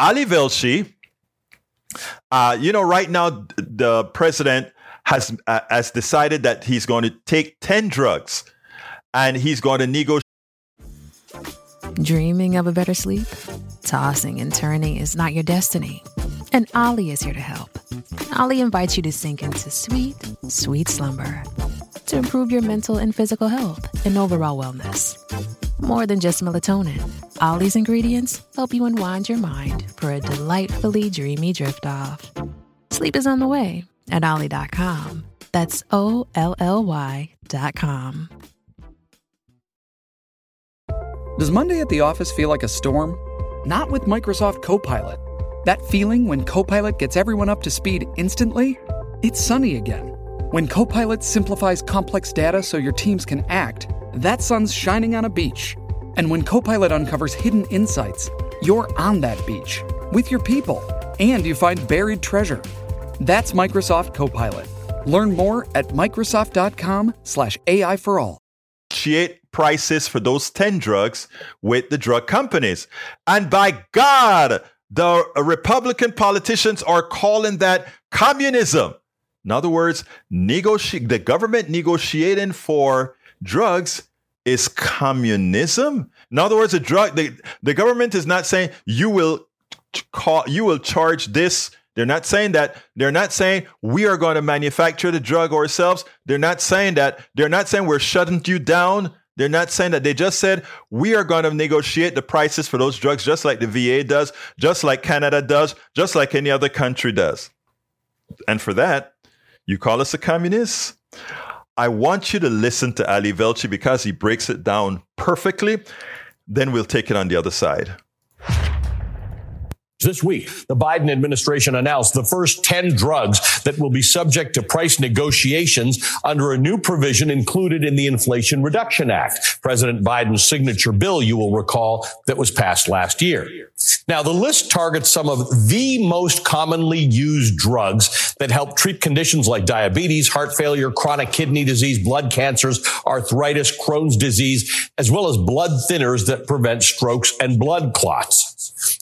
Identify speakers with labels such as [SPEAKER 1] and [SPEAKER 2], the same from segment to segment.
[SPEAKER 1] Ali Velshi, uh, you know, right now the president has uh, has decided that he's going to take ten drugs, and he's going to negotiate.
[SPEAKER 2] Dreaming of a better sleep? Tossing and turning is not your destiny, and OLLY is here to help. OLLY invites you to sink into sweet, sweet slumber to improve your mental and physical health and overall wellness. More than just melatonin, OLLY's ingredients help you unwind your mind for a delightfully dreamy drift off. Sleep is on the way at OLLY.com. That's O L L Y.com.
[SPEAKER 3] Does Monday at the office feel like a storm? Not with Microsoft Copilot. That feeling when Copilot gets everyone up to speed instantly? It's sunny again. When Copilot simplifies complex data so your teams can act, that sun's shining on a beach. And when Copilot uncovers hidden insights, you're on that beach with your people and you find buried treasure. That's Microsoft Copilot. Learn more at Microsoft.com/slash AI for all.
[SPEAKER 1] Shit prices for those 10 drugs with the drug companies. And by God, the Republican politicians are calling that communism. In other words, negotiate the government negotiating for drugs is communism. In other words, the drug the, the government is not saying you will call you will charge this. They're not saying that. They're not saying we are going to manufacture the drug ourselves. They're not saying that. They're not saying we're shutting you down. They're not saying that. They just said we are going to negotiate the prices for those drugs just like the VA does, just like Canada does, just like any other country does. And for that, you call us a communist? I want you to listen to Ali Velshi because he breaks it down perfectly. Then we'll take it on the other side.
[SPEAKER 4] This week, the Biden administration announced the first 10 drugs that will be subject to price negotiations under a new provision included in the Inflation Reduction Act, President Biden's signature bill, you will recall, that was passed last year. Now, the list targets some of the most commonly used drugs that help treat conditions like diabetes, heart failure, chronic kidney disease, blood cancers, arthritis, Crohn's disease, as well as blood thinners that prevent strokes and blood clots.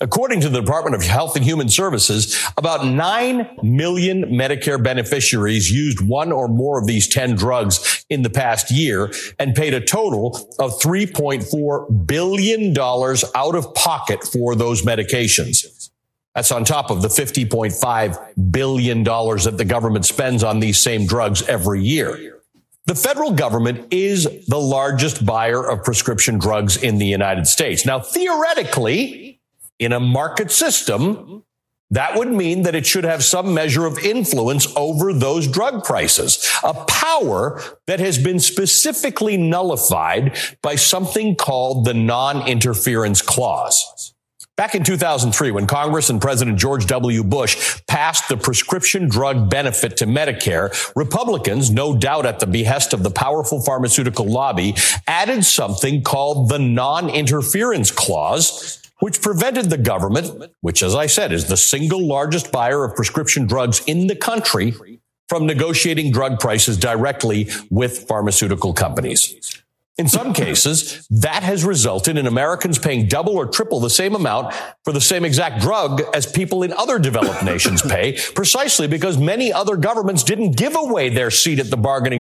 [SPEAKER 4] According to the Department of Health and Human Services, about 9 million Medicare beneficiaries used one or more of these 10 drugs in the past year and paid a total of $3.4 billion out of pocket for those medications. That's on top of the $50.5 billion that the government spends on these same drugs every year. The federal government is the largest buyer of prescription drugs in the United States. Now, theoretically, in a market system, that would mean that it should have some measure of influence over those drug prices, a power that has been specifically nullified by something called the non-interference clause. Back in 2003, when Congress and President George W. Bush passed the prescription drug benefit to Medicare, Republicans, no doubt at the behest of the powerful pharmaceutical lobby, added something called the non-interference clause which prevented the government, which, as I said, is the single largest buyer of prescription drugs in the country, from negotiating drug prices directly with pharmaceutical companies. In some cases, that has resulted in Americans paying double or triple the same amount for the same exact drug as people in other developed nations pay, precisely because many other governments didn't give away their seat at the bargaining.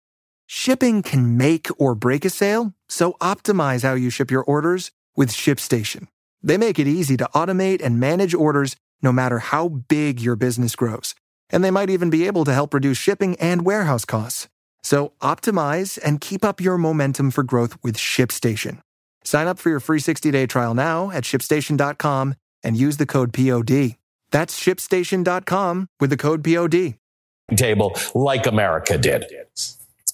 [SPEAKER 5] Shipping can make or break a sale, so optimize how you ship your orders with ShipStation. They make it easy to automate and manage orders no matter how big your business grows. And they might even be able to help reduce shipping and warehouse costs. So optimize and keep up your momentum for growth with ShipStation. Sign up for your free 60-day trial now at shipstation.com and use the code POD. That's shipstation.com with the code POD.
[SPEAKER 4] Table like America did.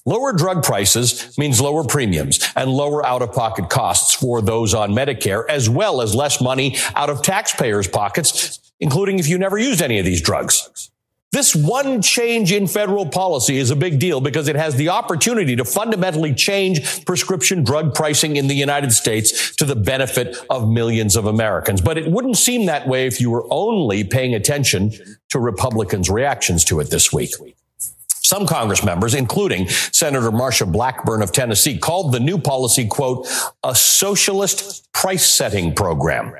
[SPEAKER 4] Lower drug prices means lower premiums and lower out-of-pocket costs for those on Medicare, as well as less money out of taxpayers' pockets, including if you never used any of these drugs. This one change in federal policy is a big deal because it has the opportunity to fundamentally change prescription drug pricing in the United States to the benefit of millions of Americans. But it wouldn't seem that way if you were only paying attention to Republicans' reactions to it this week. Some Congress members, including Senator Marsha Blackburn of Tennessee, called the new policy, quote, a socialist price setting program.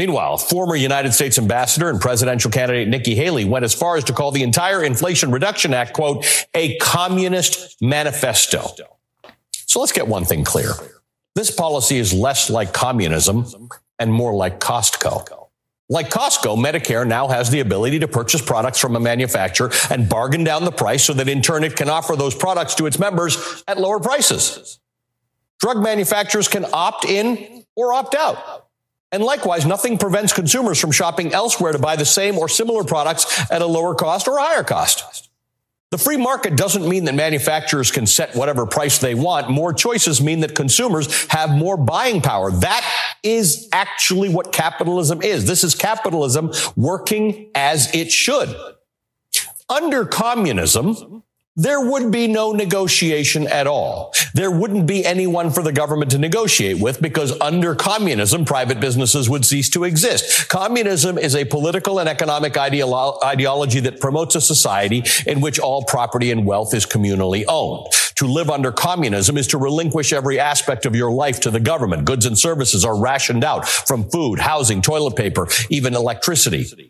[SPEAKER 4] Meanwhile, former United States ambassador and presidential candidate Nikki Haley went as far as to call the entire Inflation Reduction Act, quote, a communist manifesto. So let's get one thing clear. This policy is less like communism and more like Costco. Like Costco, Medicare now has the ability to purchase products from a manufacturer and bargain down the price so that in turn it can offer those products to its members at lower prices. Drug manufacturers can opt in or opt out. And likewise, nothing prevents consumers from shopping elsewhere to buy the same or similar products at a lower cost or higher cost. The free market doesn't mean that manufacturers can set whatever price they want. More choices mean that consumers have more buying power. That is actually what capitalism is. This is capitalism working as it should. Under communism, there would be no negotiation at all. There wouldn't be anyone for the government to negotiate with because under communism, private businesses would cease to exist. Communism is a political and economic ideolo- ideology that promotes a society in which all property and wealth is communally owned. To live under communism is to relinquish every aspect of your life to the government. Goods and services are rationed out from food, housing, toilet paper, even electricity.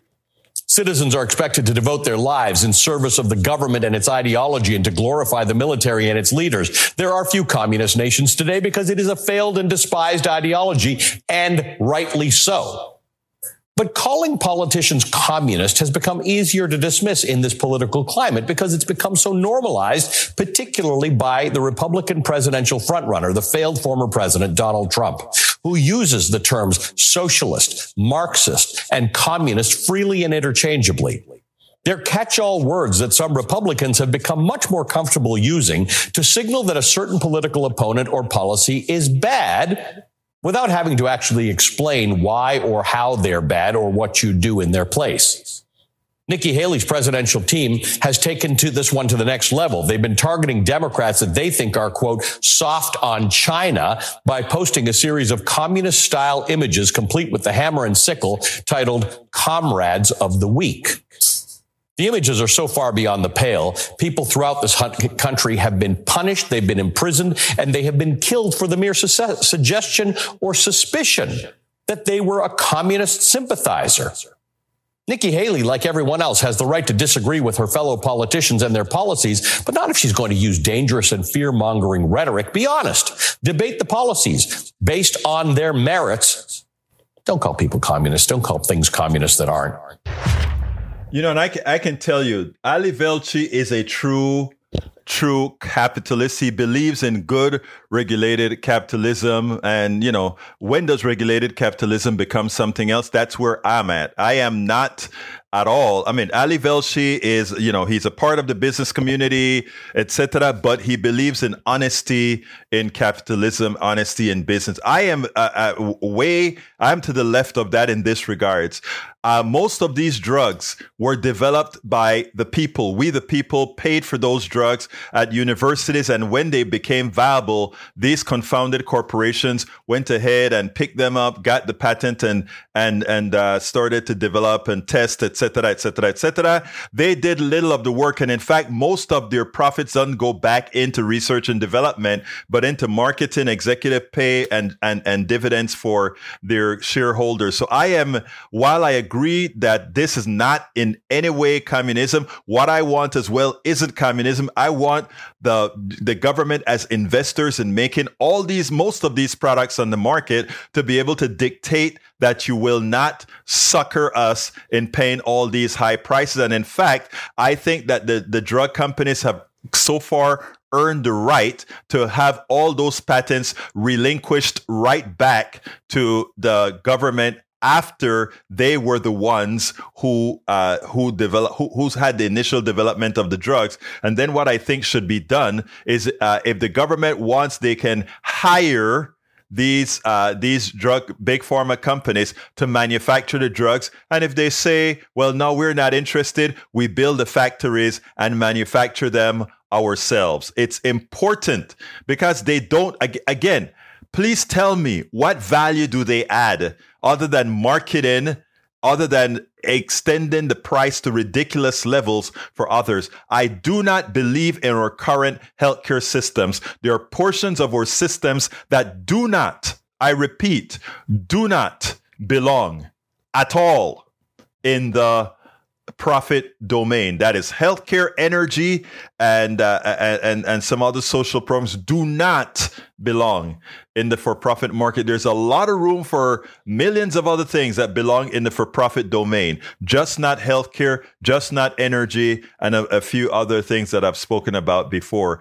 [SPEAKER 4] Citizens are expected to devote their lives in service of the government and its ideology and to glorify the military and its leaders. There are few communist nations today because it is a failed and despised ideology, and rightly so. But calling politicians communist has become easier to dismiss in this political climate because it's become so normalized, particularly by the Republican presidential frontrunner, the failed former president Donald Trump, who uses the terms socialist, Marxist, and communist freely and interchangeably. They're catch-all words that some Republicans have become much more comfortable using to signal that a certain political opponent or policy is bad without having to actually explain why or how they're bad or what you do in their place. Nikki Haley's presidential team has taken to this one to the next level. They've been targeting Democrats that they think are, quote, soft on China by posting a series of communist style images complete with the hammer and sickle titled Comrades of the Week. The images are so far beyond the pale. People throughout this country have been punished, they've been imprisoned, and they have been killed for the mere su- suggestion or suspicion that they were a communist sympathizer. Nikki Haley, like everyone else, has the right to disagree with her fellow politicians and their policies, but not if she's going to use dangerous and fear mongering rhetoric. Be honest. Debate the policies based on their merits. Don't call people communists. Don't call things communists that aren't.
[SPEAKER 1] You know, and I I can tell you, Ali Velshi is a true, true capitalist. He believes in good regulated capitalism. And, you know, when does regulated capitalism become something else? That's where I'm at. I am not at all. I mean, Ali Velshi is, you know, he's a part of the business community, etc. But he believes in honesty in capitalism, honesty in business. I am uh, uh, way, I'm to the left of that in this regards. Uh, most of these drugs were developed by the people. We, the people, paid for those drugs at universities, and when they became viable, these confounded corporations went ahead and picked them up, got the patent, and and and uh, started to develop and test, etc., etc., etc. They did little of the work, and in fact, most of their profits doesn't go back into research and development, but into marketing, executive pay, and and and dividends for their shareholders. So I am, while I agree that this is not in any way communism. What I want as well isn't communism. I want the the government as investors in making all these most of these products on the market to be able to dictate that you will not sucker us in paying all these high prices. And in fact, I think that the, the drug companies have so far earned the right to have all those patents relinquished right back to the government after they were the ones who uh, who develop who, who's had the initial development of the drugs. And then what I think should be done is uh, if the government wants, they can hire these uh, these drug big pharma companies to manufacture the drugs. And if they say, well, no, we're not interested, we build the factories and manufacture them ourselves. It's important because they don't again please tell me what value do they add other than marketing, other than extending the price to ridiculous levels for others. I do not believe in our current healthcare systems. There are portions of our systems that do not, I repeat, do not belong at all in the profit domain. That is healthcare, energy, and uh, and and some other social programs do not belong in the for-profit market. There's a lot of room for millions of other things that belong in the for-profit domain. Just not healthcare, just not energy, and a, a few other things that I've spoken about before